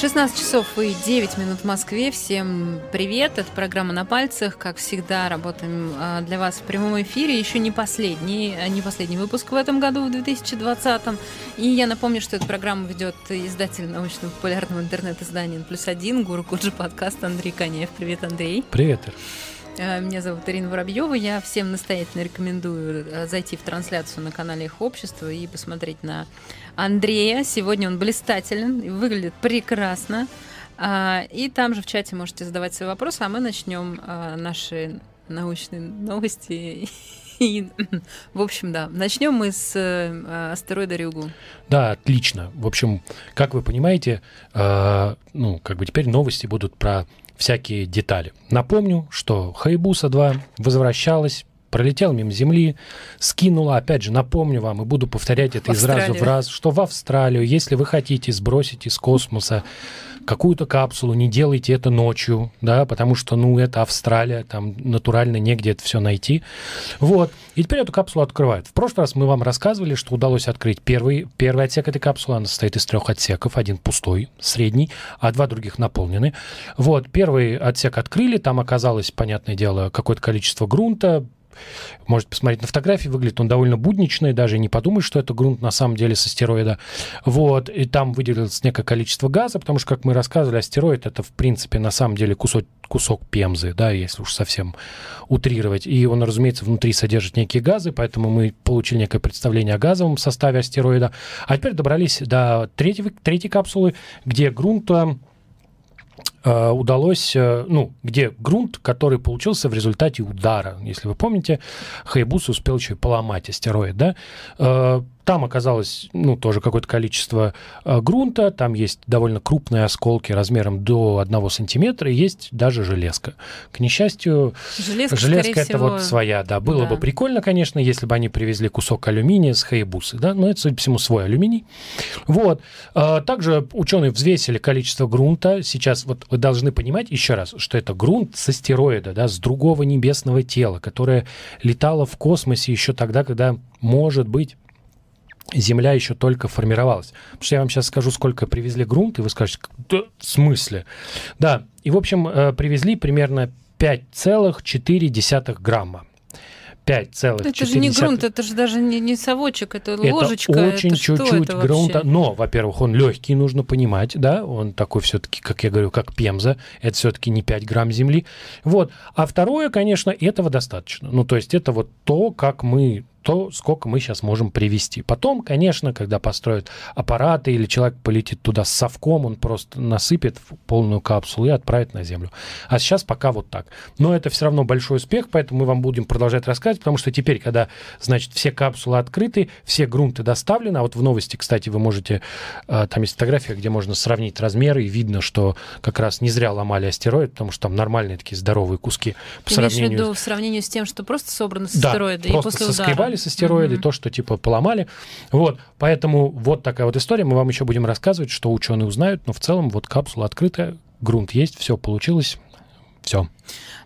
16 часов и 9 минут в Москве. Всем привет. Это программа «На пальцах». Как всегда, работаем а, для вас в прямом эфире. Еще не последний, а, не последний выпуск в этом году, в 2020. И я напомню, что эту программу ведет издатель научно-популярного интернет-издания «Плюс один» Гуру Куджи подкаст Андрей Конеев. Привет, Андрей. Привет. А, меня зовут Ирина Воробьева. Я всем настоятельно рекомендую зайти в трансляцию на канале их общества и посмотреть на Андрея. Сегодня он блистателен, выглядит прекрасно. А, и там же в чате можете задавать свои вопросы, а мы начнем а, наши научные новости. И, в общем, да, начнем мы с э, астероида Рюгу. Да, отлично. В общем, как вы понимаете, э, ну, как бы теперь новости будут про всякие детали. Напомню, что Хайбуса-2 возвращалась пролетел мимо Земли, скинула, опять же, напомню вам, и буду повторять это из раза в раз, что в Австралию, если вы хотите сбросить из космоса какую-то капсулу, не делайте это ночью, да, потому что, ну, это Австралия, там натурально негде это все найти. Вот. И теперь эту капсулу открывают. В прошлый раз мы вам рассказывали, что удалось открыть первый, первый отсек этой капсулы. Она состоит из трех отсеков. Один пустой, средний, а два других наполнены. Вот. Первый отсек открыли. Там оказалось, понятное дело, какое-то количество грунта, Можете посмотреть на фотографии, выглядит он довольно будничный, даже не подумать, что это грунт на самом деле с астероида. Вот, и там выделилось некое количество газа, потому что, как мы рассказывали, астероид это, в принципе, на самом деле кусок, кусок пемзы, да, если уж совсем утрировать. И он, разумеется, внутри содержит некие газы, поэтому мы получили некое представление о газовом составе астероида. А теперь добрались до третьей, третьей капсулы, где грунта удалось, э, ну, где грунт, который получился в результате удара. Если вы помните, Хайбус успел еще и поломать астероид, да? Там оказалось, ну, тоже какое-то количество э, грунта, там есть довольно крупные осколки размером до 1 сантиметра, и есть даже железка. К несчастью, железка, железка это всего... вот своя, да. Было да. бы прикольно, конечно, если бы они привезли кусок алюминия с Хайбусы, да, но это, судя по всему, свой алюминий. Вот. Э, также ученые взвесили количество грунта. Сейчас вот вы должны понимать еще раз, что это грунт с астероида, да, с другого небесного тела, которое летало в космосе еще тогда, когда, может быть, Земля еще только формировалась. Потому что я вам сейчас скажу, сколько привезли грунт, и вы скажете, да, в смысле? Да, и, в общем, э, привезли примерно 5,4 грамма. 5,4. Это же не грунт, это же даже не, не совочек, это, это ложечка. очень чуть-чуть грунта. Но, во-первых, он легкий, нужно понимать, да, он такой все-таки, как я говорю, как пемза, это все-таки не 5 грамм земли. Вот. А второе, конечно, этого достаточно. Ну, то есть это вот то, как мы то, сколько мы сейчас можем привести. Потом, конечно, когда построят аппараты или человек полетит туда с совком, он просто насыпет в полную капсулу и отправит на Землю. А сейчас пока вот так. Но это все равно большой успех, поэтому мы вам будем продолжать рассказывать, потому что теперь, когда, значит, все капсулы открыты, все грунты доставлены, а вот в новости, кстати, вы можете, а, там есть фотография, где можно сравнить размеры, и видно, что как раз не зря ломали астероид, потому что там нормальные такие здоровые куски по Ты сравнению... в виду в сравнении с тем, что просто собраны с да, астероида и после удара? С астероиды, mm-hmm. то, что типа поломали. Вот, поэтому вот такая вот история. Мы вам еще будем рассказывать, что ученые узнают, но в целом вот капсула открытая, грунт есть, все получилось, все.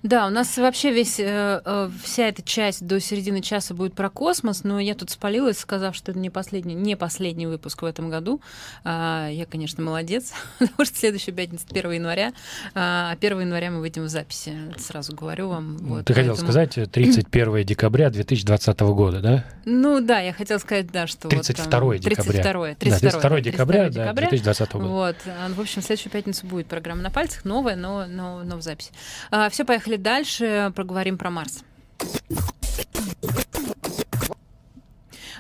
Да, у нас вообще весь, э, э, вся эта часть до середины часа будет про космос, но я тут спалилась, сказав, что это не последний, не последний выпуск в этом году. А, я, конечно, молодец, потому что следующая пятница 1 января, а 1 января мы выйдем в записи, сразу говорю вам. Вот, Ты поэтому... хотел сказать 31 декабря 2020 года, да? Ну да, я хотела сказать, да, что 32 вот, там, декабря. 32, 32, да, 32 декабря, 32 декабря да, 2020 года. Вот, а, в общем, следующую пятницу будет программа на пальцах, новая, но, но, но в записи. А, все, поехали дальше, проговорим про Марс.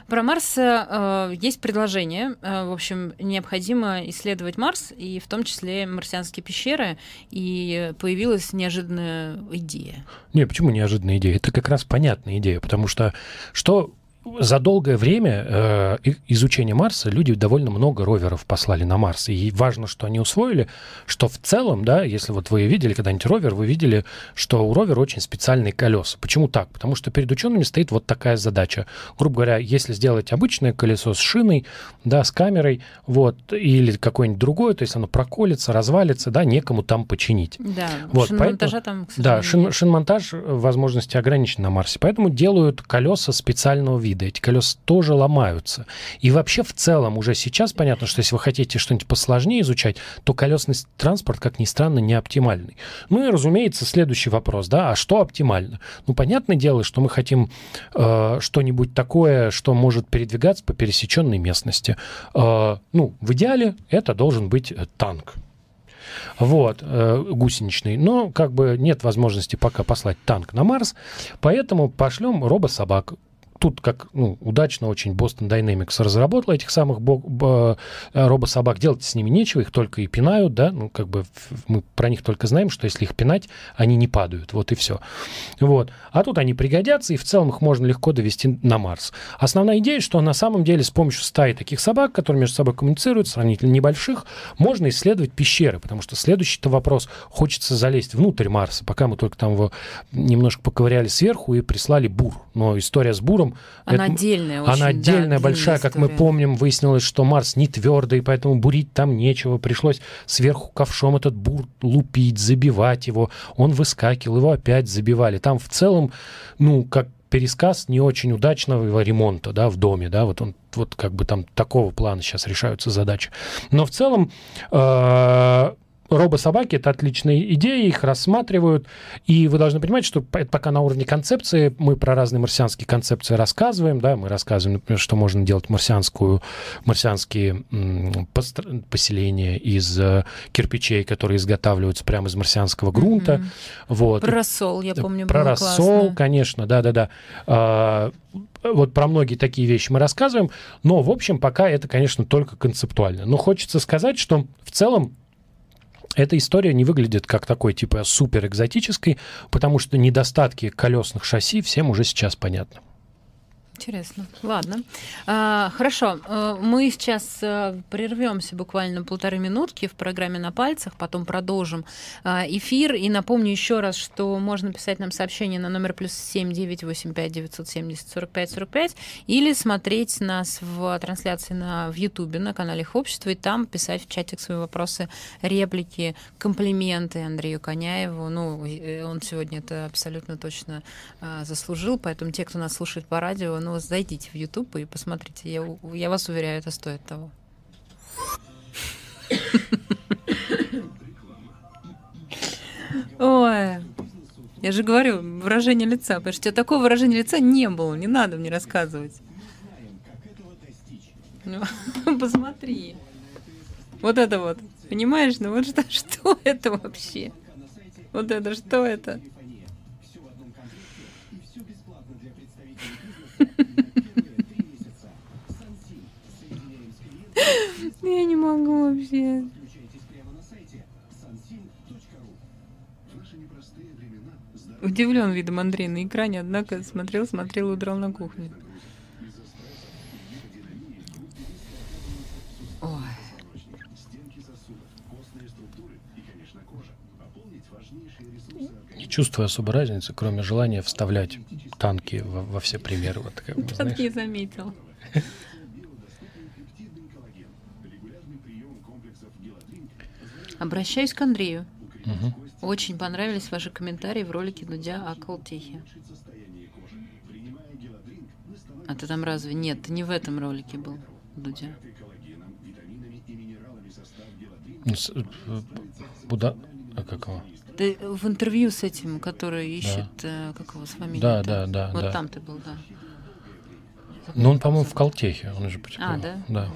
Про Марс э, есть предложение. Э, в общем, необходимо исследовать Марс, и в том числе марсианские пещеры. И появилась неожиданная идея. Не, почему неожиданная идея? Это как раз понятная идея, потому что что за долгое время э, изучения Марса люди довольно много роверов послали на Марс. И важно, что они усвоили, что в целом, да, если вот вы видели когда-нибудь ровер, вы видели, что у ровера очень специальные колеса. Почему так? Потому что перед учеными стоит вот такая задача. Грубо говоря, если сделать обычное колесо с шиной, да, с камерой, вот, или какое-нибудь другое, то есть оно проколется, развалится, да, некому там починить. Да, вот, шинмонтажа там, Да, шин, шинмонтаж возможности ограничены на Марсе, поэтому делают колеса специального вида инвалиды, эти колеса тоже ломаются. И вообще в целом уже сейчас понятно, что если вы хотите что-нибудь посложнее изучать, то колесный транспорт, как ни странно, не оптимальный. Ну и, разумеется, следующий вопрос, да, а что оптимально? Ну, понятное дело, что мы хотим э, что-нибудь такое, что может передвигаться по пересеченной местности. Э, ну, в идеале это должен быть танк, вот, э, гусеничный. Но как бы нет возможности пока послать танк на Марс, поэтому пошлем робособак тут как ну, удачно очень Boston Dynamics разработал этих самых э, робособак. Делать с ними нечего, их только и пинают, да, ну, как бы мы про них только знаем, что если их пинать, они не падают, вот и все. Вот. А тут они пригодятся, и в целом их можно легко довести на Марс. Основная идея, что на самом деле с помощью стаи таких собак, которые между собой коммуницируют, сравнительно небольших, можно исследовать пещеры, потому что следующий-то вопрос, хочется залезть внутрь Марса, пока мы только там его немножко поковыряли сверху и прислали бур. Но история с буром она это, отдельная очень, Она отдельная, да, большая, как мы помним, выяснилось, что Марс не твердый, поэтому бурить там нечего. Пришлось сверху ковшом этот бур лупить, забивать его. Он выскакивал, его опять забивали. Там в целом, ну, как пересказ не очень удачного ремонта, да, в доме, да, вот он, вот как бы там такого плана сейчас решаются задачи. Но в целом э, робособаки — это отличная идея, их рассматривают, и вы должны понимать, что это пока на уровне концепции, мы про разные марсианские концепции рассказываем, да, мы рассказываем, например, что можно делать марсианскую, марсианские поселения из э, кирпичей, которые изготавливаются прямо из марсианского грунта. Mm-hmm. Вот. Про рассол, я помню, Про рассол, классно. конечно, да-да-да а, вот про многие такие вещи мы рассказываем, но, в общем, пока это, конечно, только концептуально. Но хочется сказать, что в целом эта история не выглядит как такой типа супер экзотической, потому что недостатки колесных шасси всем уже сейчас понятны. Интересно. Ладно. А, хорошо. Э, мы сейчас э, прервемся буквально полторы минутки в программе на пальцах, потом продолжим а, эфир. И напомню еще раз, что можно писать нам сообщение на номер плюс семь девять восемь пять девятьсот семьдесят сорок пять сорок пять или смотреть нас в трансляции на в Ютубе на канале их общества и там писать в чатик свои вопросы, реплики, комплименты Андрею Коняеву. Ну, э, он сегодня это абсолютно точно заслужил, поэтому те, кто нас слушает по радио, ну, зайдите в YouTube и посмотрите. Я, я вас уверяю, это стоит того. Ой, я же говорю, выражение лица, потому что у тебя такого выражения лица не было, не надо мне рассказывать. Ну, посмотри. Вот это вот. Понимаешь, ну вот что, что это вообще? Вот это, что это? Я не могу вообще. Удивлен видом Андрей на экране, однако смотрел, смотрел и удрал на кухню. Ой. Не чувствую особо разницы, кроме желания вставлять танки во, во все примеры. Вот, как бы, Танки заметил. Обращаюсь к Андрею. Угу. Очень понравились ваши комментарии в ролике Дудя о Колтехе. А ты там разве? Нет, ты не в этом ролике был, Дудя. Буда... А какого? Ты в интервью с этим, который ищет, да. э, как его с фамилией? Да, да, да. Вот да. там ты был, да. Ну, он, по-моему, в Колтехе, он же потекал. А, да? Да.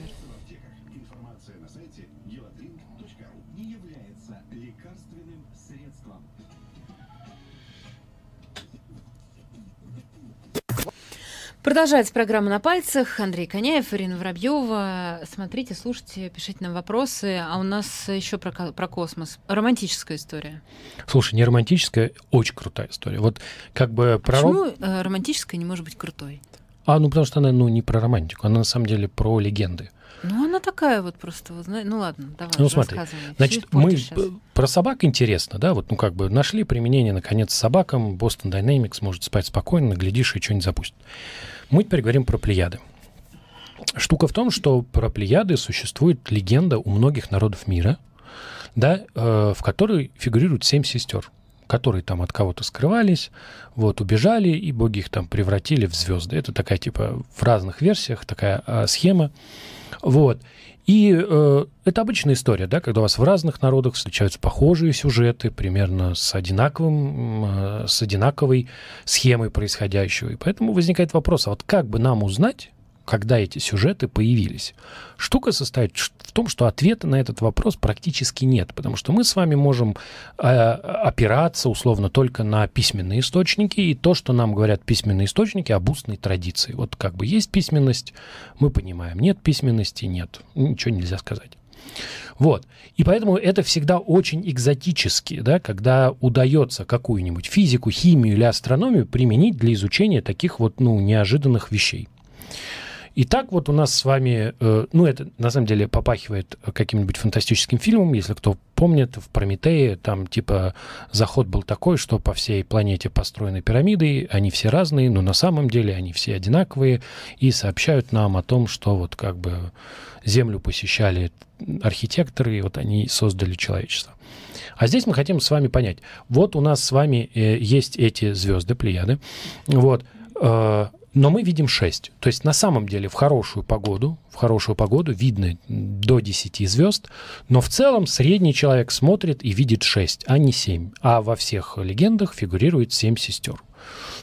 Продолжается программа «На пальцах». Андрей Коняев, Ирина Воробьева. Смотрите, слушайте, пишите нам вопросы. А у нас еще про, про космос. Романтическая история. Слушай, не романтическая, очень крутая история. Вот как бы про... Почему э, романтическая не может быть крутой? А, ну потому что она ну, не про романтику, она на самом деле про легенды. Ну, она такая вот просто, ну ладно, давай, ну, смотри, значит, мы сейчас. про собак интересно, да, вот, ну, как бы нашли применение, наконец, собакам, Boston Dynamics может спать спокойно, глядишь, и что-нибудь запустит. Мы теперь говорим про плеяды. Штука в том, что про плеяды существует легенда у многих народов мира, да, э, в которой фигурируют семь сестер. которые там от кого-то скрывались, вот, убежали, и боги их там превратили в звезды. Это такая, типа, в разных версиях такая а, схема. Вот. И э, это обычная история, да, когда у вас в разных народах встречаются похожие сюжеты, примерно с, одинаковым, э, с одинаковой схемой происходящего. И поэтому возникает вопрос, а вот как бы нам узнать, когда эти сюжеты появились. Штука состоит в том, что ответа на этот вопрос практически нет, потому что мы с вами можем э, опираться условно только на письменные источники, и то, что нам говорят письменные источники об устной традиции. Вот как бы есть письменность, мы понимаем, нет письменности, нет, ничего нельзя сказать. Вот. И поэтому это всегда очень экзотически, да, когда удается какую-нибудь физику, химию или астрономию применить для изучения таких вот, ну, неожиданных вещей. И так вот у нас с вами, э, ну, это на самом деле попахивает каким-нибудь фантастическим фильмом, если кто помнит, в «Прометее» там типа заход был такой, что по всей планете построены пирамиды, они все разные, но на самом деле они все одинаковые и сообщают нам о том, что вот как бы Землю посещали архитекторы, и вот они создали человечество. А здесь мы хотим с вами понять. Вот у нас с вами э, есть эти звезды, плеяды. Вот. Э, но мы видим 6. То есть на самом деле в хорошую погоду, в хорошую погоду видно до 10 звезд, но в целом средний человек смотрит и видит 6, а не 7. А во всех легендах фигурирует 7 сестер.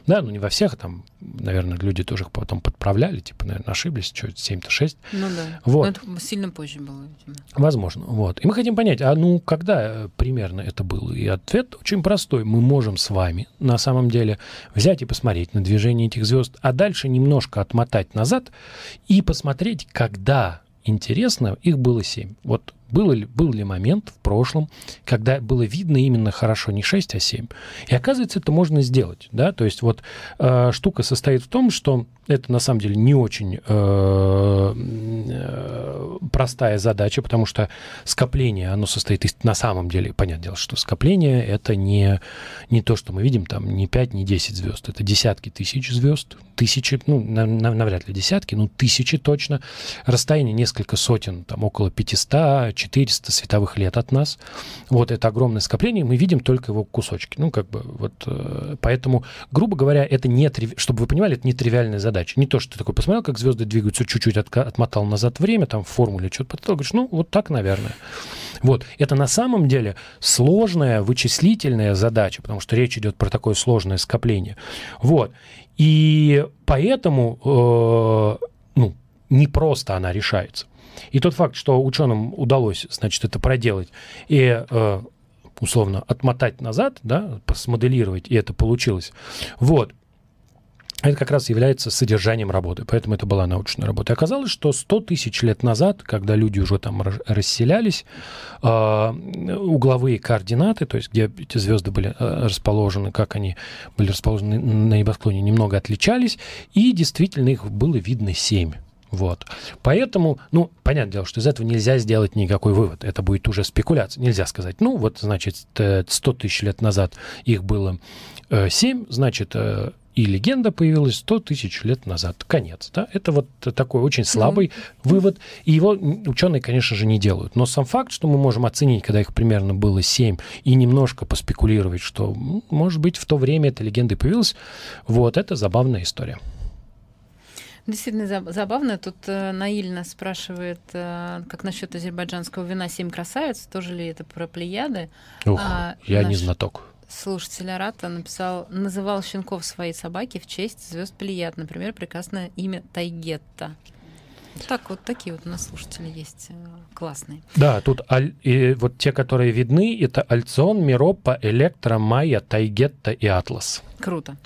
Да, ну не во всех, там, наверное, люди тоже их потом подправляли, типа, наверное, ошиблись, что 7-то 6. Ну да. Вот. Но это сильно позже было, видимо. Возможно, вот. И мы хотим понять, а ну когда э, примерно это было? И ответ очень простой. Мы можем с вами на самом деле взять и посмотреть на движение этих звезд, а дальше немножко отмотать назад и посмотреть, когда интересно, их было 7. Вот был ли, был ли момент в прошлом, когда было видно именно хорошо не 6, а 7. И оказывается, это можно сделать. Да? То есть вот э, штука состоит в том, что это на самом деле не очень э, э, простая задача, потому что скопление, оно состоит из, на самом деле, понятное дело, что скопление это не, не то, что мы видим, там не 5, не 10 звезд, это десятки тысяч звезд, тысячи, ну, на, на, навряд ли десятки, ну, тысячи точно, расстояние несколько сотен, там около 500, 400 световых лет от нас. Вот это огромное скопление, мы видим только его кусочки. Ну, как бы вот, э, поэтому, грубо говоря, это не, чтобы вы понимали, это не тривиальная задача. Не то, что ты такой посмотрел, как звезды двигаются, чуть-чуть от, отмотал назад время, там в формуле что-то подтал, говоришь, ну, вот так, наверное. Вот. Это на самом деле сложная вычислительная задача, потому что речь идет про такое сложное скопление. Вот. И поэтому, э, ну, не просто она решается. И тот факт, что ученым удалось, значит, это проделать и э, условно отмотать назад, да, смоделировать, и это получилось. Вот. Это как раз является содержанием работы, поэтому это была научная работа. И оказалось, что 100 тысяч лет назад, когда люди уже там расселялись, а, угловые координаты, то есть где эти звезды были а, расположены, как они были расположены на небосклоне, немного отличались, и действительно их было видно 7. Вот. Поэтому, ну, понятное дело, что из этого нельзя сделать никакой вывод. Это будет уже спекуляция. Нельзя сказать, ну, вот, значит, 100 тысяч лет назад их было 7, э, значит, э, и легенда появилась 100 тысяч лет назад. Конец. Да? Это вот такой очень слабый mm-hmm. вывод. И его ученые, конечно же, не делают. Но сам факт, что мы можем оценить, когда их примерно было 7, и немножко поспекулировать, что, может быть, в то время эта легенда появилась, вот, это забавная история. Действительно забавно. Тут э, Наиль нас спрашивает, э, как насчет азербайджанского вина «Семь красавиц». Тоже ли это про Плеяды? Ух, а, я наш... не знаток слушатель Арата написал, называл щенков своей собаки в честь звезд Плеяд, например, прекрасное имя Тайгетта. Так вот такие вот у нас слушатели есть э, классные. Да, тут аль, и вот те, которые видны, это Альцион, Миропа, Электро, Майя, Тайгетта и Атлас. Круто.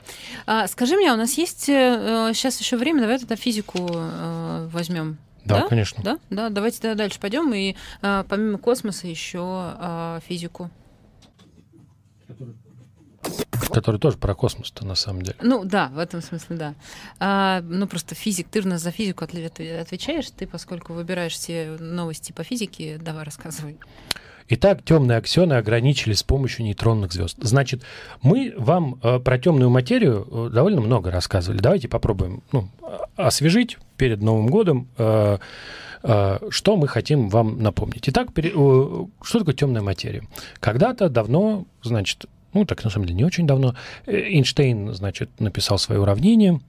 А, скажи мне, у нас есть э, сейчас еще время, давай тогда физику э, возьмем. Да, да, конечно. Да, да, давайте тогда дальше пойдем и э, помимо космоса еще э, физику который тоже про космос-то на самом деле. Ну да, в этом смысле да. А, ну просто физик, ты же нас за физику отвечаешь, ты, поскольку выбираешь все новости по физике, давай рассказывай. Итак, темные аксионы ограничили с помощью нейтронных звезд. Значит, мы вам э, про темную материю э, довольно много рассказывали. Давайте попробуем ну, освежить перед Новым годом. Э, э, что мы хотим вам напомнить? Итак, пере, э, что такое темная материя? Когда-то давно, значит, ну, так на самом деле не очень давно, э, Эйнштейн, значит, написал свое уравнение,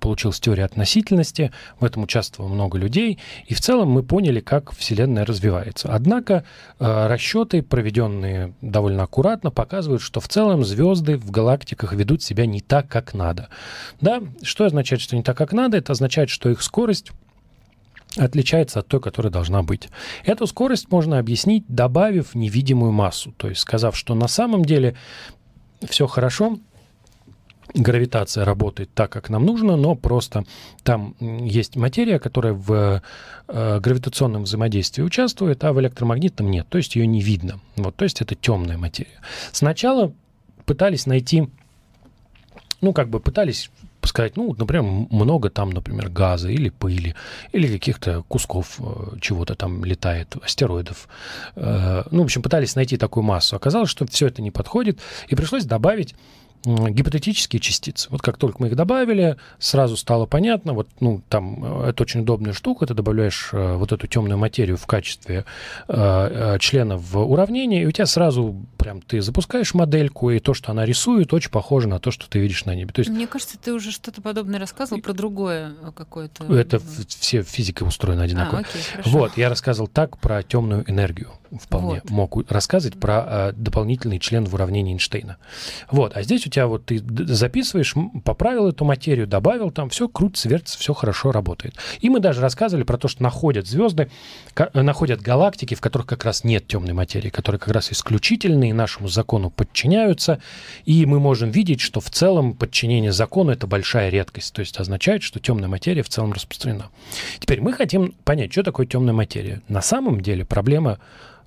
получилась теория относительности, в этом участвовало много людей, и в целом мы поняли, как Вселенная развивается. Однако э, расчеты, проведенные довольно аккуратно, показывают, что в целом звезды в галактиках ведут себя не так, как надо. Да, что означает, что не так, как надо? Это означает, что их скорость отличается от той, которая должна быть. Эту скорость можно объяснить, добавив невидимую массу, то есть сказав, что на самом деле все хорошо, гравитация работает так, как нам нужно, но просто там есть материя, которая в э, гравитационном взаимодействии участвует, а в электромагнитном нет, то есть ее не видно. Вот, то есть это темная материя. Сначала пытались найти, ну, как бы пытались сказать, ну, например, много там, например, газа или пыли, или каких-то кусков э, чего-то там летает, астероидов. Э, ну, в общем, пытались найти такую массу. Оказалось, что все это не подходит, и пришлось добавить гипотетические частицы. Вот как только мы их добавили, сразу стало понятно, вот, ну, там, э, это очень удобная штука, ты добавляешь э, вот эту темную материю в качестве э, э, члена в уравнение, и у тебя сразу прям ты запускаешь модельку, и то, что она рисует, очень похоже на то, что ты видишь на небе. То есть, Мне кажется, ты уже что-то подобное рассказывал про другое какое-то. Это все физика устроена одинаково. А, окей, вот, я рассказывал так про темную энергию вполне вот. мог рассказывать про э, дополнительный член в уравнении Эйнштейна. Вот, а здесь у тебя вот ты записываешь, поправил эту материю, добавил там, все крутится, вертится, все хорошо работает. И мы даже рассказывали про то, что находят звезды, находят галактики, в которых как раз нет темной материи, которые как раз исключительные, нашему закону подчиняются, и мы можем видеть, что в целом подчинение закону это большая редкость, то есть означает, что темная материя в целом распространена. Теперь мы хотим понять, что такое темная материя. На самом деле проблема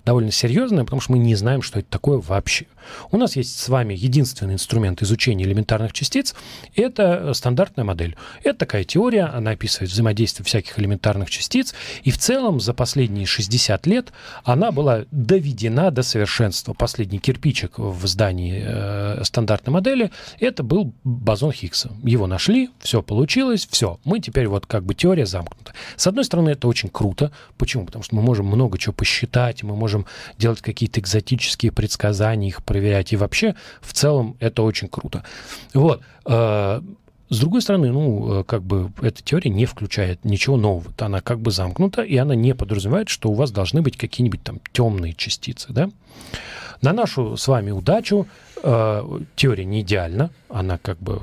довольно серьезная, потому что мы не знаем, что это такое вообще. У нас есть с вами единственный инструмент изучения элементарных частиц – это стандартная модель. Это такая теория, она описывает взаимодействие всяких элементарных частиц, и в целом за последние 60 лет она была доведена до совершенства. Последний кирпичик в здании э, стандартной модели – это был бозон Хиггса. Его нашли, все получилось, все. Мы теперь вот как бы теория замкнута. С одной стороны, это очень круто. Почему? Потому что мы можем много чего посчитать, мы можем можем делать какие-то экзотические предсказания, их проверять. И вообще, в целом, это очень круто. Вот. Э, с другой стороны, ну, э, как бы эта теория не включает ничего нового. Она как бы замкнута, и она не подразумевает, что у вас должны быть какие-нибудь там темные частицы, да? На нашу с вами удачу э, теория не идеальна, она как бы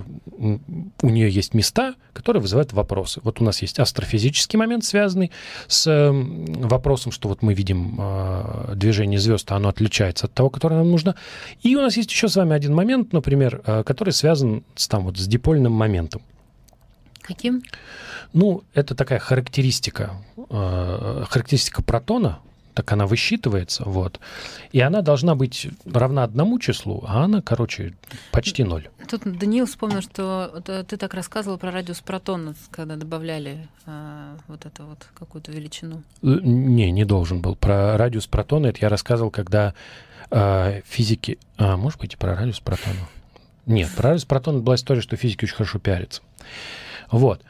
у нее есть места, которые вызывают вопросы. Вот у нас есть астрофизический момент, связанный с э, вопросом, что вот мы видим э, движение звезд, а оно отличается от того, которое нам нужно. И у нас есть еще с вами один момент, например, э, который связан с там вот с дипольным моментом. Каким? Ну, это такая характеристика, э, характеристика протона, так она высчитывается, вот. И она должна быть равна одному числу, а она, короче, почти ноль. Тут Даниил вспомнил, что ты так рассказывал про радиус протона, когда добавляли а, вот эту вот какую-то величину. Э, не, не должен был. Про радиус протона это я рассказывал, когда а, физики... А, может быть, и про радиус протона. Нет, про радиус протона была история, что физики очень хорошо пиарятся. Вот.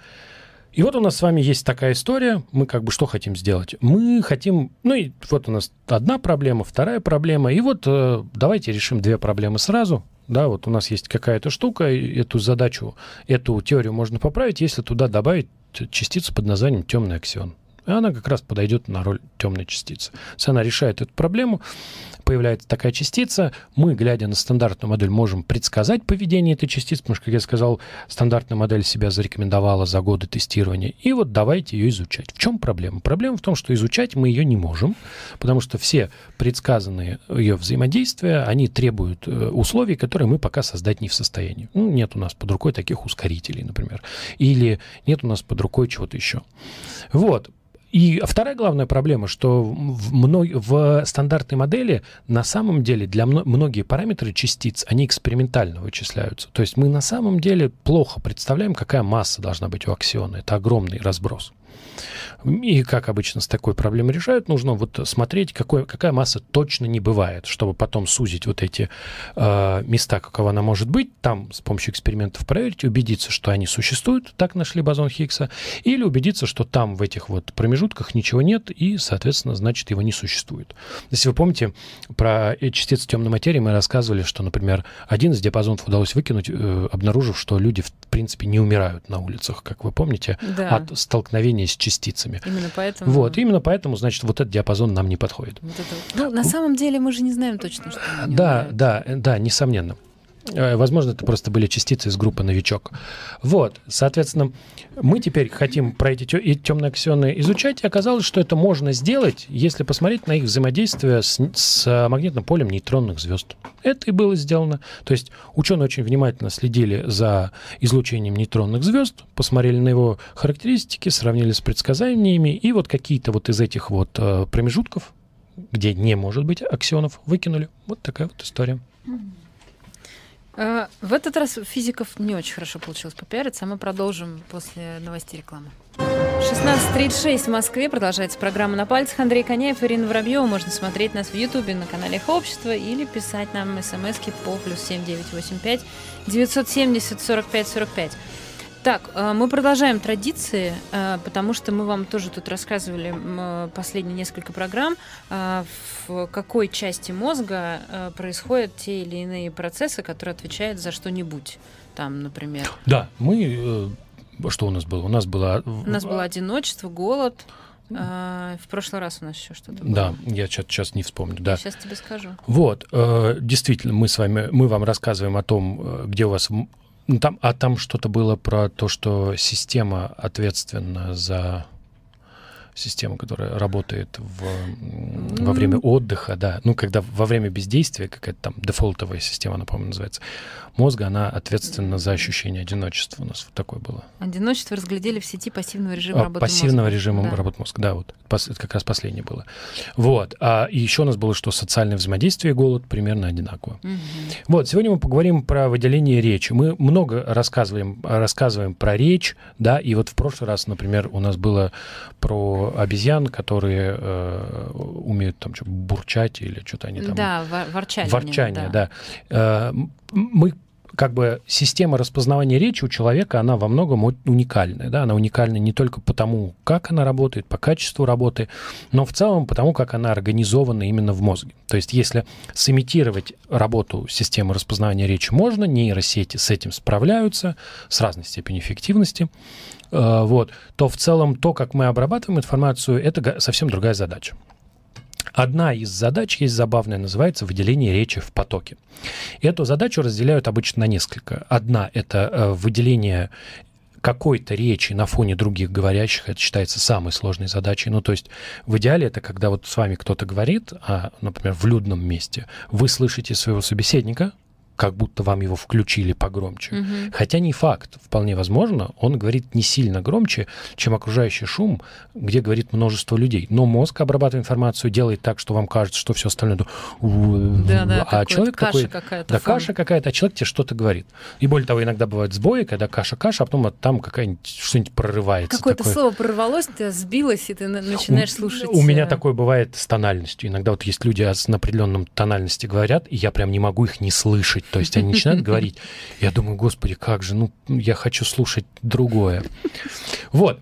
И вот у нас с вами есть такая история. Мы как бы что хотим сделать? Мы хотим... Ну и вот у нас одна проблема, вторая проблема. И вот э, давайте решим две проблемы сразу. Да, вот у нас есть какая-то штука, эту задачу, эту теорию можно поправить, если туда добавить частицу под названием темный аксион. И она как раз подойдет на роль темной частицы. Если она решает эту проблему, появляется такая частица, мы, глядя на стандартную модель, можем предсказать поведение этой частицы, потому что, как я сказал, стандартная модель себя зарекомендовала за годы тестирования. И вот давайте ее изучать. В чем проблема? Проблема в том, что изучать мы ее не можем, потому что все предсказанные ее взаимодействия, они требуют э, условий, которые мы пока создать не в состоянии. Ну, нет у нас под рукой таких ускорителей, например. Или нет у нас под рукой чего-то еще. Вот. И вторая главная проблема, что в, мно... в стандартной модели на самом деле для мно... многие параметры частиц, они экспериментально вычисляются. То есть мы на самом деле плохо представляем, какая масса должна быть у аксиона. Это огромный разброс. И как обычно с такой проблемой решают, нужно вот смотреть, какой, какая масса точно не бывает, чтобы потом сузить вот эти э, места, какова она может быть, там с помощью экспериментов проверить, убедиться, что они существуют, так нашли бозон Хиггса, или убедиться, что там в этих вот промежутках ничего нет, и, соответственно, значит, его не существует. Если вы помните, про частицы темной материи мы рассказывали, что, например, один из диапазонов удалось выкинуть, э, обнаружив, что люди, в принципе, не умирают на улицах, как вы помните, да. от столкновения с частицами. Именно поэтому. Вот, именно поэтому, значит, вот этот диапазон нам не подходит. Вот это... Ну, на самом деле мы же не знаем точно, что. Да, да, да, несомненно. Э, возможно, это просто были частицы из группы «Новичок». Вот, соответственно, мы теперь хотим про эти темные аксионы изучать, и оказалось, что это можно сделать, если посмотреть на их взаимодействие с, с магнитным полем нейтронных звезд. Это и было сделано. То есть ученые очень внимательно следили за излучением нейтронных звезд, посмотрели на его характеристики, сравнили с предсказаниями, и вот какие-то вот из этих вот э, промежутков, где не может быть аксионов, выкинули. Вот такая вот история. В этот раз физиков не очень хорошо получилось попиариться, а мы продолжим после новостей рекламы. 16.36 в Москве. Продолжается программа «На пальцах». Андрей Коняев, Ирина Воробьева. Можно смотреть нас в Ютубе на канале их общества или писать нам смс по плюс 7985 970 45 45. Так, э, мы продолжаем традиции, э, потому что мы вам тоже тут рассказывали э, последние несколько программ, в какой части мозга происходят те или иные процессы, которые отвечают за что-нибудь. Там, например. Да, мы... Что у нас было? У нас было... У нас было одиночество, голод. в прошлый раз у нас еще что-то было. Да, я сейчас, не вспомню. Да. Сейчас тебе скажу. Вот, действительно, мы с вами, мы вам рассказываем о том, где у вас там, а там что-то было про то, что система ответственна за система, которая работает в, во время отдыха, да, ну, когда во время бездействия, какая-то там дефолтовая система, она, по-моему, называется, мозга, она ответственна за ощущение одиночества. У нас вот такое было. Одиночество разглядели в сети пассивного режима а, работы Пассивного мозга. режима да. работы мозга, да, вот. Это как раз последнее было. Вот. А еще у нас было, что социальное взаимодействие и голод примерно одинаково. Угу. Вот. Сегодня мы поговорим про выделение речи. Мы много рассказываем, рассказываем про речь, да, и вот в прошлый раз, например, у нас было про обезьян, которые э, умеют там что бурчать или что-то они там... Да, ворчание. Ворчание, да. да. Э, мы как бы система распознавания речи у человека, она во многом уникальная. Да? Она уникальна не только потому, как она работает, по качеству работы, но в целом потому, как она организована именно в мозге. То есть если сымитировать работу системы распознавания речи можно, нейросети с этим справляются с разной степенью эффективности, вот, то в целом то, как мы обрабатываем информацию, это совсем другая задача. Одна из задач есть забавная, называется выделение речи в потоке. Эту задачу разделяют обычно на несколько. Одна — это э, выделение какой-то речи на фоне других говорящих, это считается самой сложной задачей. Ну, то есть в идеале это когда вот с вами кто-то говорит, а, например, в людном месте, вы слышите своего собеседника, как будто вам его включили погромче. Угу. Хотя не факт. Вполне возможно, он говорит не сильно громче, чем окружающий шум, где говорит множество людей. Но мозг, обрабатывая информацию, делает так, что вам кажется, что все остальное... Да, да, а человек каша такой... какая-то. Да, фон. каша какая-то, а человек тебе что-то говорит. И более того, иногда бывают сбои, когда каша-каша, а потом там какая-нибудь что-нибудь прорывается. Какое-то такое. слово прорвалось, ты сбилось, и ты начинаешь у, слушать. У меня э, такое бывает с тональностью. Иногда вот есть люди на определенном тональности говорят, и я прям не могу их не слышать. То есть они начинают говорить. Я думаю, господи, как же, ну, я хочу слушать другое. Вот.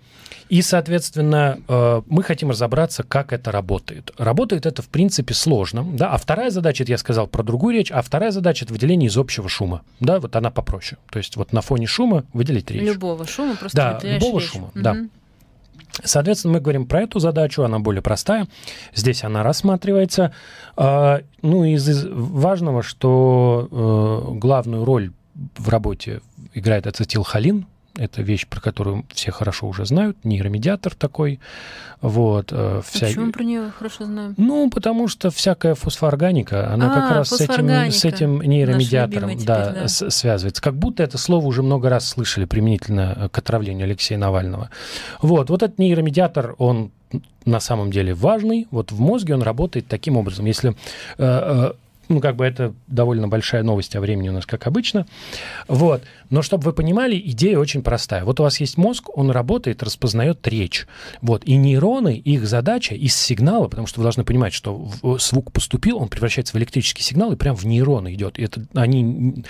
И, соответственно, э, мы хотим разобраться, как это работает. Работает это, в принципе, сложно. Да? А вторая задача, это я сказал про другую речь, а вторая задача – это выделение из общего шума. Да, вот она попроще. То есть вот на фоне шума выделить речь. Любого шума просто Да, любого речь. шума, угу. да. Соответственно, мы говорим про эту задачу, она более простая. Здесь она рассматривается. А, ну, из важного, что э, главную роль в работе играет ацетилхолин, это вещь, про которую все хорошо уже знают, нейромедиатор такой. Вот, э, вся... а почему про нее хорошо знаем? Ну, потому что всякая фосфоорганика, она а, как раз с этим, с этим нейромедиатором да, теперь, да. связывается. Как будто это слово уже много раз слышали применительно к отравлению Алексея Навального. Вот, вот этот нейромедиатор, он на самом деле важный. Вот в мозге он работает таким образом. Если э, э, Ну, как бы это довольно большая новость, а времени у нас как обычно. Вот. Но чтобы вы понимали, идея очень простая. Вот у вас есть мозг, он работает, распознает речь. Вот. И нейроны, их задача из сигнала, потому что вы должны понимать, что звук поступил, он превращается в электрический сигнал и прям в нейроны идет. И это они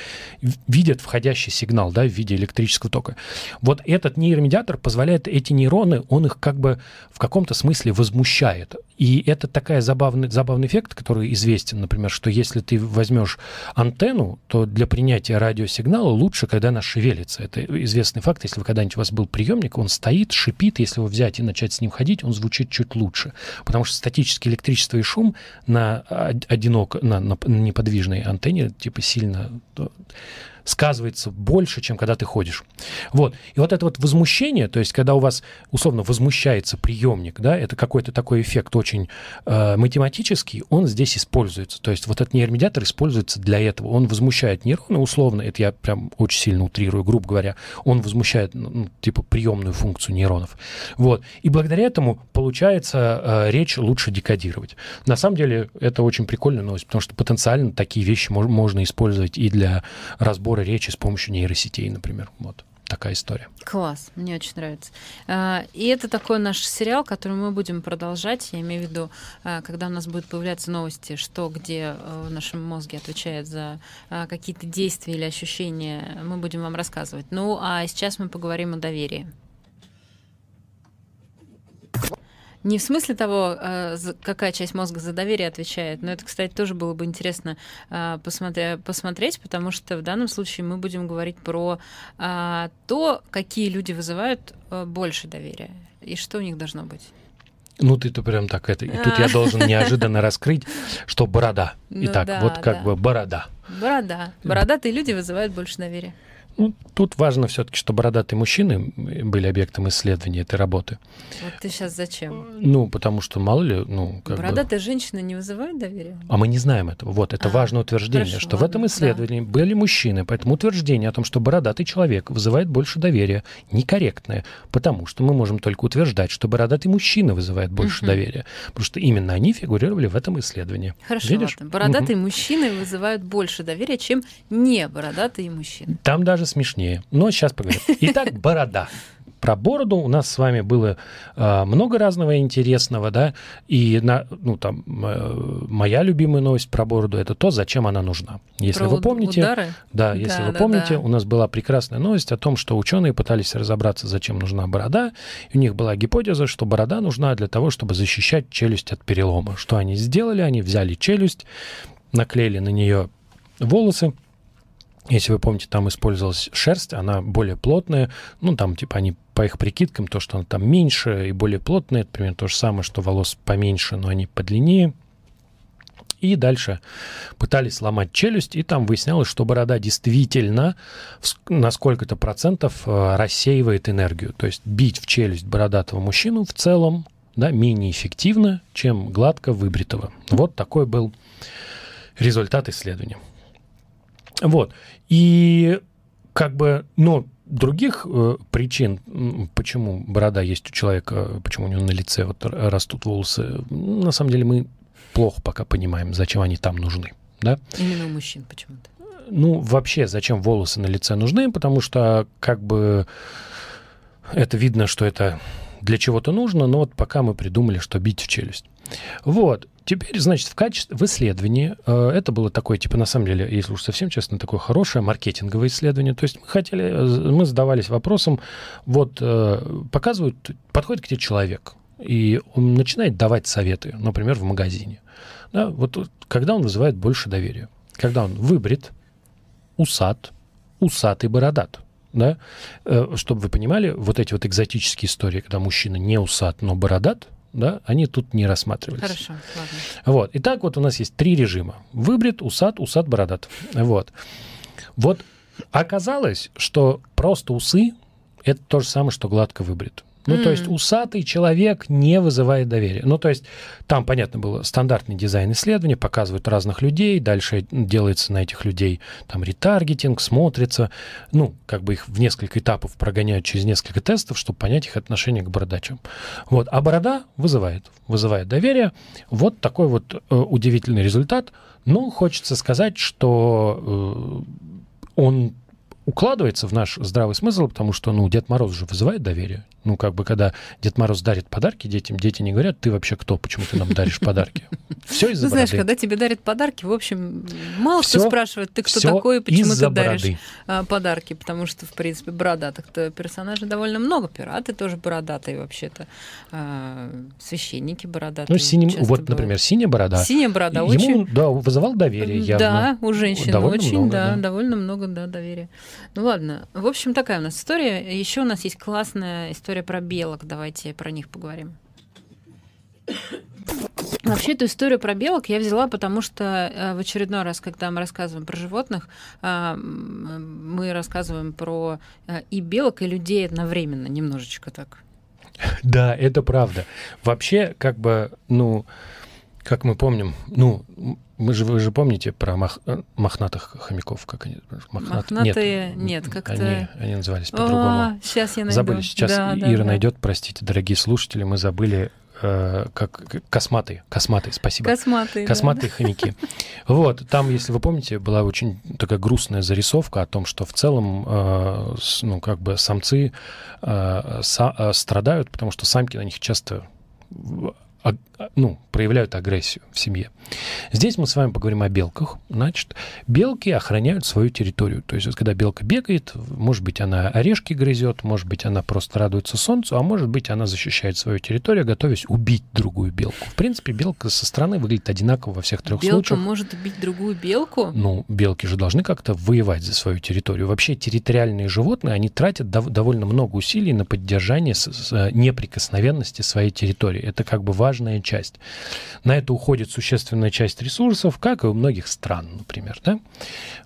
видят входящий сигнал, да, в виде электрического тока. Вот этот нейромедиатор позволяет эти нейроны, он их как бы в каком-то смысле возмущает. И это такая забавный, забавный эффект, который известен, например, что если ты возьмешь антенну, то для принятия радиосигнала лучше, когда она шевелится. Это известный факт. Если вы когда-нибудь у вас был приемник, он стоит, шипит, если его взять и начать с ним ходить, он звучит чуть лучше. Потому что статическое электричество и шум на одиноко, на, на неподвижной антенне типа сильно сказывается больше, чем когда ты ходишь. Вот. И вот это вот возмущение, то есть когда у вас условно возмущается приемник, да, это какой-то такой эффект очень э, математический, он здесь используется. То есть вот этот нейромедиатор используется для этого. Он возмущает нейроны, условно, это я прям очень сильно утрирую, грубо говоря, он возмущает, ну, ну типа, приемную функцию нейронов. Вот. И благодаря этому получается э, речь лучше декодировать. На самом деле это очень прикольная новость, потому что потенциально такие вещи мож- можно использовать и для разбора разбора речи с помощью нейросетей, например. Вот такая история. Класс, мне очень нравится. А, и это такой наш сериал, который мы будем продолжать. Я имею в виду, а, когда у нас будут появляться новости, что где а, в нашем мозге отвечает за какие-то действия или ощущения, мы будем вам рассказывать. Ну, а сейчас мы поговорим о доверии. Не в смысле того, э, какая часть мозга за доверие отвечает, но это, кстати, тоже было бы интересно э, посмотреть, потому что в данном случае мы будем говорить про э, то, какие люди вызывают больше доверия и что у них должно быть. Ну, ты-то прям так это. И тут я должен неожиданно раскрыть, что борода. Ну Итак, вот как бы борода. Борода. Бородатые люди вызывают больше доверия. Ну, тут важно все-таки, что бородатые мужчины были объектом исследования этой работы. Вот ты сейчас зачем? Ну, потому что мало ли, ну, как Бородатая бы... женщина не вызывает доверия? А мы не знаем этого. Вот, это а, важное утверждение, хорошо, что ладно, в этом исследовании да. были мужчины, поэтому утверждение о том, что бородатый человек вызывает больше доверия, некорректное, потому что мы можем только утверждать, что бородатый мужчина вызывает больше угу. доверия, потому что именно они фигурировали в этом исследовании. Хорошо, Видишь? ладно. Бородатые угу. мужчины вызывают больше доверия, чем не бородатые мужчины. Там даже смешнее. Но сейчас поговорим. Итак, борода. Про бороду у нас с вами было э, много разного интересного, да, и на, ну, там, э, моя любимая новость про бороду это то, зачем она нужна. Если про вы помните, удары? да, если да, вы да, помните, да. у нас была прекрасная новость о том, что ученые пытались разобраться, зачем нужна борода, и у них была гипотеза, что борода нужна для того, чтобы защищать челюсть от перелома. Что они сделали? Они взяли челюсть, наклеили на нее волосы, если вы помните, там использовалась шерсть, она более плотная. Ну, там, типа, они по их прикидкам, то, что она там меньше и более плотная, это примерно то же самое, что волос поменьше, но они подлиннее. И дальше пытались сломать челюсть, и там выяснялось, что борода действительно на сколько-то процентов э, рассеивает энергию. То есть бить в челюсть бородатого мужчину в целом да, менее эффективно, чем гладко выбритого. Вот такой был результат исследования. Вот. И как бы, но других э, причин, почему борода есть у человека, почему у него на лице вот растут волосы, на самом деле мы плохо пока понимаем, зачем они там нужны. Да? Именно у мужчин почему-то. Ну, вообще, зачем волосы на лице нужны? Потому что, как бы, это видно, что это для чего-то нужно, но вот пока мы придумали, что бить в челюсть. Вот. Теперь, значит, в качестве, в исследовании, э, это было такое, типа, на самом деле, если уж совсем честно, такое хорошее маркетинговое исследование. То есть мы хотели, э, мы задавались вопросом, вот, э, показывают, подходит к тебе человек, и он начинает давать советы, например, в магазине. Да, вот когда он вызывает больше доверия. Когда он выбрит, усат, усатый бородат. Да? Чтобы вы понимали, вот эти вот экзотические истории, когда мужчина не усат, но бородат, да, они тут не рассматривались. Хорошо, ладно. Вот. Итак, вот у нас есть три режима. Выбрит, усат, усат, бородат. Вот. Вот оказалось, что просто усы – это то же самое, что гладко выбрит. Ну, mm. то есть усатый человек не вызывает доверия. Ну, то есть там, понятно было, стандартный дизайн исследования, показывают разных людей, дальше делается на этих людей там ретаргетинг, смотрится, ну, как бы их в несколько этапов прогоняют через несколько тестов, чтобы понять их отношение к бородачам. Вот. А борода вызывает, вызывает доверие. Вот такой вот э, удивительный результат. Ну, хочется сказать, что э, он укладывается в наш здравый смысл, потому что, ну, Дед Мороз уже вызывает доверие. Ну, как бы, когда Дед Мороз дарит подарки детям, дети не говорят, ты вообще кто, почему ты нам даришь подарки? Все из-за Ну, знаешь, когда тебе дарят подарки, в общем, мало кто спрашивает, ты кто такой и почему ты даришь а, подарки, потому что, в принципе, бородатых-то персонажей довольно много. Пираты тоже бородатые вообще-то, а, священники бородатые. Ну, синим, вот, например, синяя борода. Синяя борода очень... Ему, да, вызывал доверие явно. Да, у женщин очень, да, довольно много, да, доверия. Ну, ладно. В общем, такая у нас история. Еще у нас есть классная история история про белок. Давайте про них поговорим. Вообще эту историю про белок я взяла, потому что э, в очередной раз, когда мы рассказываем про животных, э, мы рассказываем про э, и белок, и людей одновременно, немножечко так. Да, это правда. Вообще, как бы, ну, как мы помним, ну, мы же, вы же помните про мах, э, мохнатых хомяков, как они? Мохнат... Мохнатые, нет, нет как-то... Они, они назывались по-другому. Сейчас я найду. Забыли, сейчас да, Ира да, найдет, простите, дорогие слушатели, мы забыли э, как косматые, косматые, спасибо. Косматые, Косматые да. хомяки. Вот, там, если вы помните, была очень такая грустная зарисовка о том, что в целом, э, ну, как бы самцы э, са, э, страдают, потому что самки на них часто а, ну, проявляют агрессию в семье. Здесь мы с вами поговорим о белках. Значит, белки охраняют свою территорию. То есть, вот, когда белка бегает, может быть, она орешки грызет, может быть, она просто радуется солнцу, а может быть, она защищает свою территорию, готовясь убить другую белку. В принципе, белка со стороны выглядит одинаково во всех трех белка случаях. Белка может убить другую белку? Ну, белки же должны как-то воевать за свою территорию. Вообще, территориальные животные, они тратят дов- довольно много усилий на поддержание с- с неприкосновенности своей территории. Это как бы важная часть. На это уходит существенная часть ресурсов, как и у многих стран, например. Да?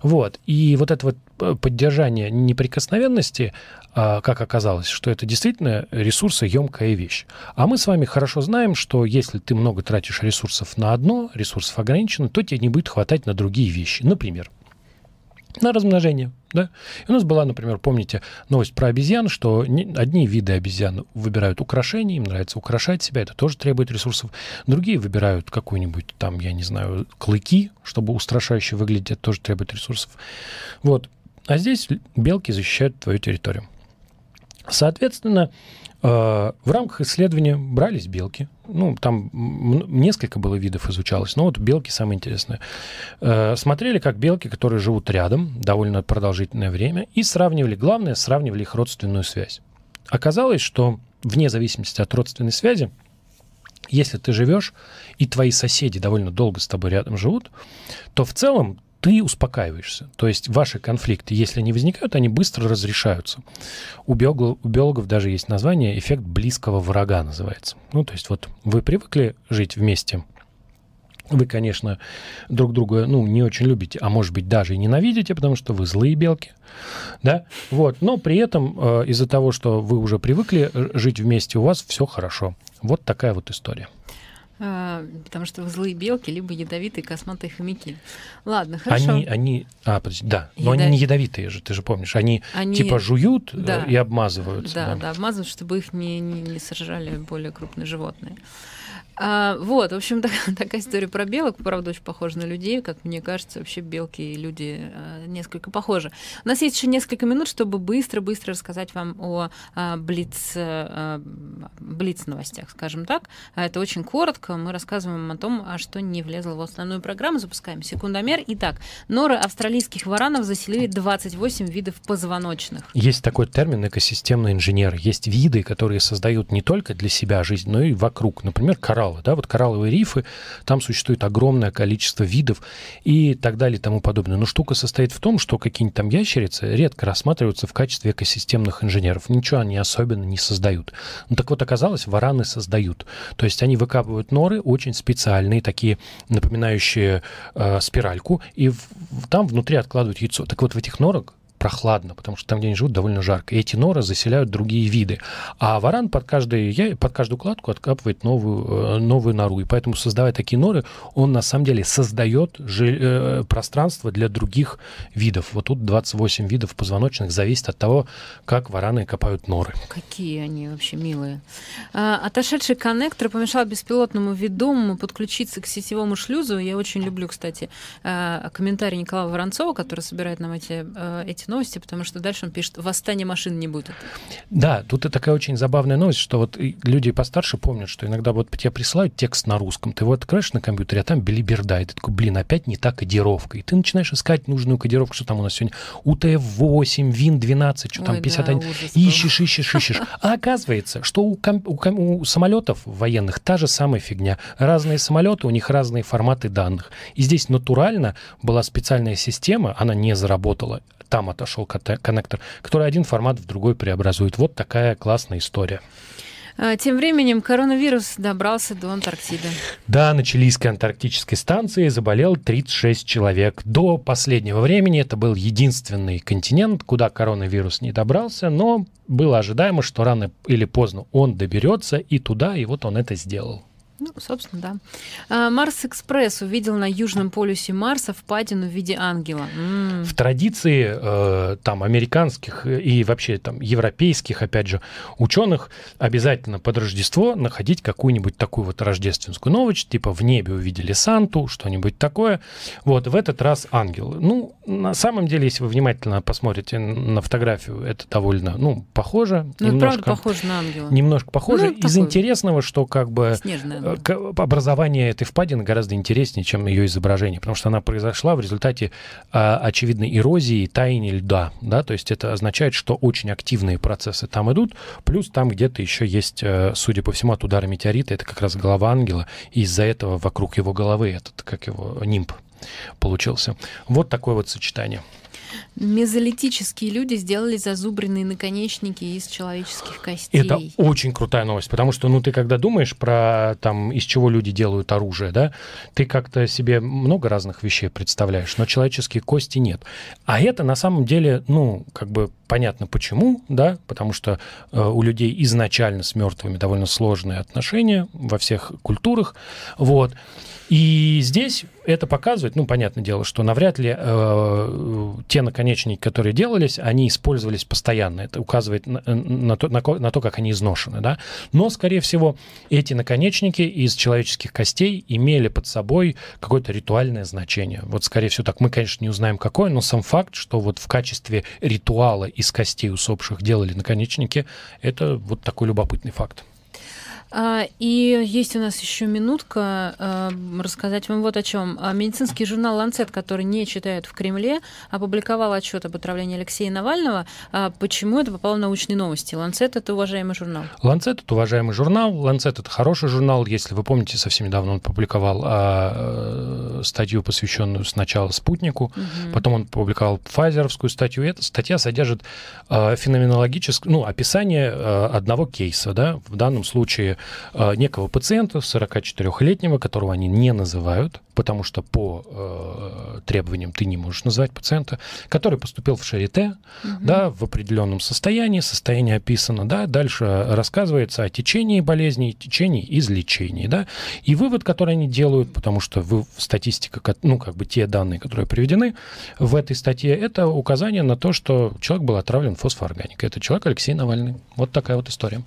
Вот. И вот это вот э, поддержание неприкосновенности, а, как оказалось, что это действительно ресурсоемкая вещь. А мы с вами хорошо знаем, что если ты много тратишь ресурсов на одно, ресурсов ограничено, то тебе не будет хватать на другие вещи. Например, на размножение. Да? И у нас была, например, помните новость про обезьян, что одни виды обезьян выбирают украшения, им нравится украшать себя, это тоже требует ресурсов. Другие выбирают какую-нибудь там, я не знаю, клыки, чтобы устрашающе выглядеть, это тоже требует ресурсов. Вот. А здесь белки защищают твою территорию. Соответственно, Э, в рамках исследования брались белки. Ну, там несколько было видов изучалось, но вот белки самые интересные. Э, смотрели, как белки, которые живут рядом довольно продолжительное время, и сравнивали, главное, сравнивали их родственную связь. Оказалось, что вне зависимости от родственной связи, если ты живешь, и твои соседи довольно долго с тобой рядом живут, то в целом ты успокаиваешься. То есть ваши конфликты, если они возникают, они быстро разрешаются. У биологов, у биологов даже есть название эффект близкого врага называется. Ну, то есть вот вы привыкли жить вместе, вы, конечно, друг друга, ну, не очень любите, а может быть даже и ненавидите, потому что вы злые белки, да, вот, но при этом э, из-за того, что вы уже привыкли э, жить вместе, у вас все хорошо. Вот такая вот история. А, потому что злые белки, либо ядовитые косматые хомяки. Ладно, хорошо. Они, они, а, подожди, да, но Ядов... они не ядовитые же, ты же помнишь. Они, они... типа жуют э, да. и обмазываются. Да, да, да, обмазывают, чтобы их не, не, не сожрали более крупные животные. А, вот, в общем, так, такая история про белок, правда, очень похожа на людей. Как мне кажется, вообще белки и люди а, несколько похожи. У нас есть еще несколько минут, чтобы быстро-быстро рассказать вам о а, блиц, а, блиц новостях, скажем так. А это очень коротко. Мы рассказываем о том, а что не влезло в основную программу. Запускаем секундомер. Итак, норы австралийских варанов заселили 28 видов позвоночных. Есть такой термин экосистемный инженер. Есть виды, которые создают не только для себя жизнь, но и вокруг. Например, коралл кораллы, да, вот коралловые рифы, там существует огромное количество видов и так далее и тому подобное. Но штука состоит в том, что какие-нибудь там ящерицы редко рассматриваются в качестве экосистемных инженеров. Ничего они особенно не создают. Ну так вот оказалось, вараны создают. То есть они выкапывают норы очень специальные, такие напоминающие э, спиральку, и в, там внутри откладывают яйцо. Так вот в этих норах прохладно, потому что там, где они живут, довольно жарко. И эти норы заселяют другие виды. А варан под, каждый, под каждую кладку откапывает новую, э, новую нору. И поэтому, создавая такие норы, он на самом деле создает жи- э, пространство для других видов. Вот тут 28 видов позвоночных зависит от того, как вараны копают норы. Какие они вообще милые. А, отошедший коннектор помешал беспилотному ведомому подключиться к сетевому шлюзу. Я очень люблю, кстати, а, комментарий Николая Воронцова, который собирает нам эти, а, эти новости, потому что дальше он пишет, восстание машин не будет. Да, тут и такая очень забавная новость, что вот люди постарше помнят, что иногда вот тебе присылают текст на русском, ты его открываешь на компьютере, а там билиберда, и ты такой, блин, опять не та кодировка. И ты начинаешь искать нужную кодировку, что там у нас сегодня UTF-8, WIN-12, что Ой, там 51. Да, ищешь, ищешь, ищешь. А оказывается, что у, у, у самолетов военных та же самая фигня. Разные самолеты, у них разные форматы данных. И здесь натурально была специальная система, она не заработала, там отошел коннектор, который один формат в другой преобразует. Вот такая классная история. А, тем временем коронавирус добрался до Антарктиды. Да, на чилийской антарктической станции заболел 36 человек. До последнего времени это был единственный континент, куда коронавирус не добрался, но было ожидаемо, что рано или поздно он доберется и туда, и вот он это сделал. Ну, собственно, да. А, Марс Экспресс увидел на южном полюсе Марса впадину в виде ангела. М-м. В традиции э, там американских и вообще там европейских, опять же, ученых обязательно под Рождество находить какую-нибудь такую вот рождественскую новость, типа в небе увидели Санту, что-нибудь такое. Вот в этот раз ангел. Ну, на самом деле, если вы внимательно посмотрите на фотографию, это довольно, ну, похоже. Ну, немножко, правда похоже на ангела. Немножко похоже. Ну, Из такой... интересного, что как бы... Снежная образование этой впадины гораздо интереснее, чем ее изображение, потому что она произошла в результате а, очевидной эрозии, таяния льда, да, то есть это означает, что очень активные процессы там идут, плюс там где-то еще есть, э, судя по всему, от удара метеорита, это как раз голова ангела, и из-за этого вокруг его головы этот, как его, нимб получился. Вот такое вот сочетание. Мезолитические люди сделали зазубренные наконечники из человеческих костей. Это очень крутая новость, потому что, ну, ты когда думаешь про, там, из чего люди делают оружие, да, ты как-то себе много разных вещей представляешь, но человеческие кости нет. А это, на самом деле, ну, как бы понятно почему, да, потому что э, у людей изначально с мертвыми довольно сложные отношения во всех культурах, вот. И здесь это показывает, ну, понятное дело, что навряд ли э, те наконечники, которые делались, они использовались постоянно. Это указывает на, на, то, на, на то, как они изношены, да. Но, скорее всего, эти наконечники из человеческих костей имели под собой какое-то ритуальное значение. Вот, скорее всего, так мы, конечно, не узнаем, какое, но сам факт, что вот в качестве ритуала из костей усопших делали наконечники, это вот такой любопытный факт. А, и есть у нас еще минутка а, рассказать вам вот о чем. А, медицинский журнал Lancet, который не читают в Кремле, опубликовал отчет об отравлении Алексея Навального. Почему это попало в научные новости? Lancet это уважаемый журнал. Lancet это уважаемый журнал. Lancet это хороший журнал. Если вы помните, совсем недавно он публиковал э, статью, посвященную сначала спутнику, угу. потом он публиковал файзеровскую статью. Эта статья содержит феноменологическое, ну, описание одного кейса, да, в данном случае некого пациента, 44-летнего, которого они не называют, потому что по э, требованиям ты не можешь назвать пациента, который поступил в Шарите, угу. да, в определенном состоянии, состояние описано, да, дальше рассказывается о течении болезни, течении излечении, да, и вывод, который они делают, потому что вы, статистика, ну, как бы те данные, которые приведены в этой статье, это указание на то, что человек был отравлен фосфоорганикой. Это человек Алексей Навальный. Вот такая вот история.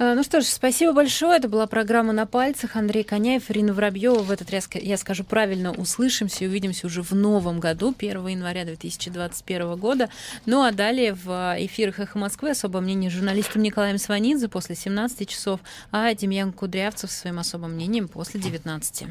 Э, ну что ж, спасибо большое. Это была программа «На пальцах». Андрей Коняев, Ирина Воробьева. В этот раз, я скажу правильно, услышимся и увидимся уже в новом году, 1 января 2021 года. Ну а далее в эфирах «Эхо Москвы» особое мнение журналистом Николаем Сванидзе после 17 часов, а Демьян Кудрявцев своим особым мнением после 19.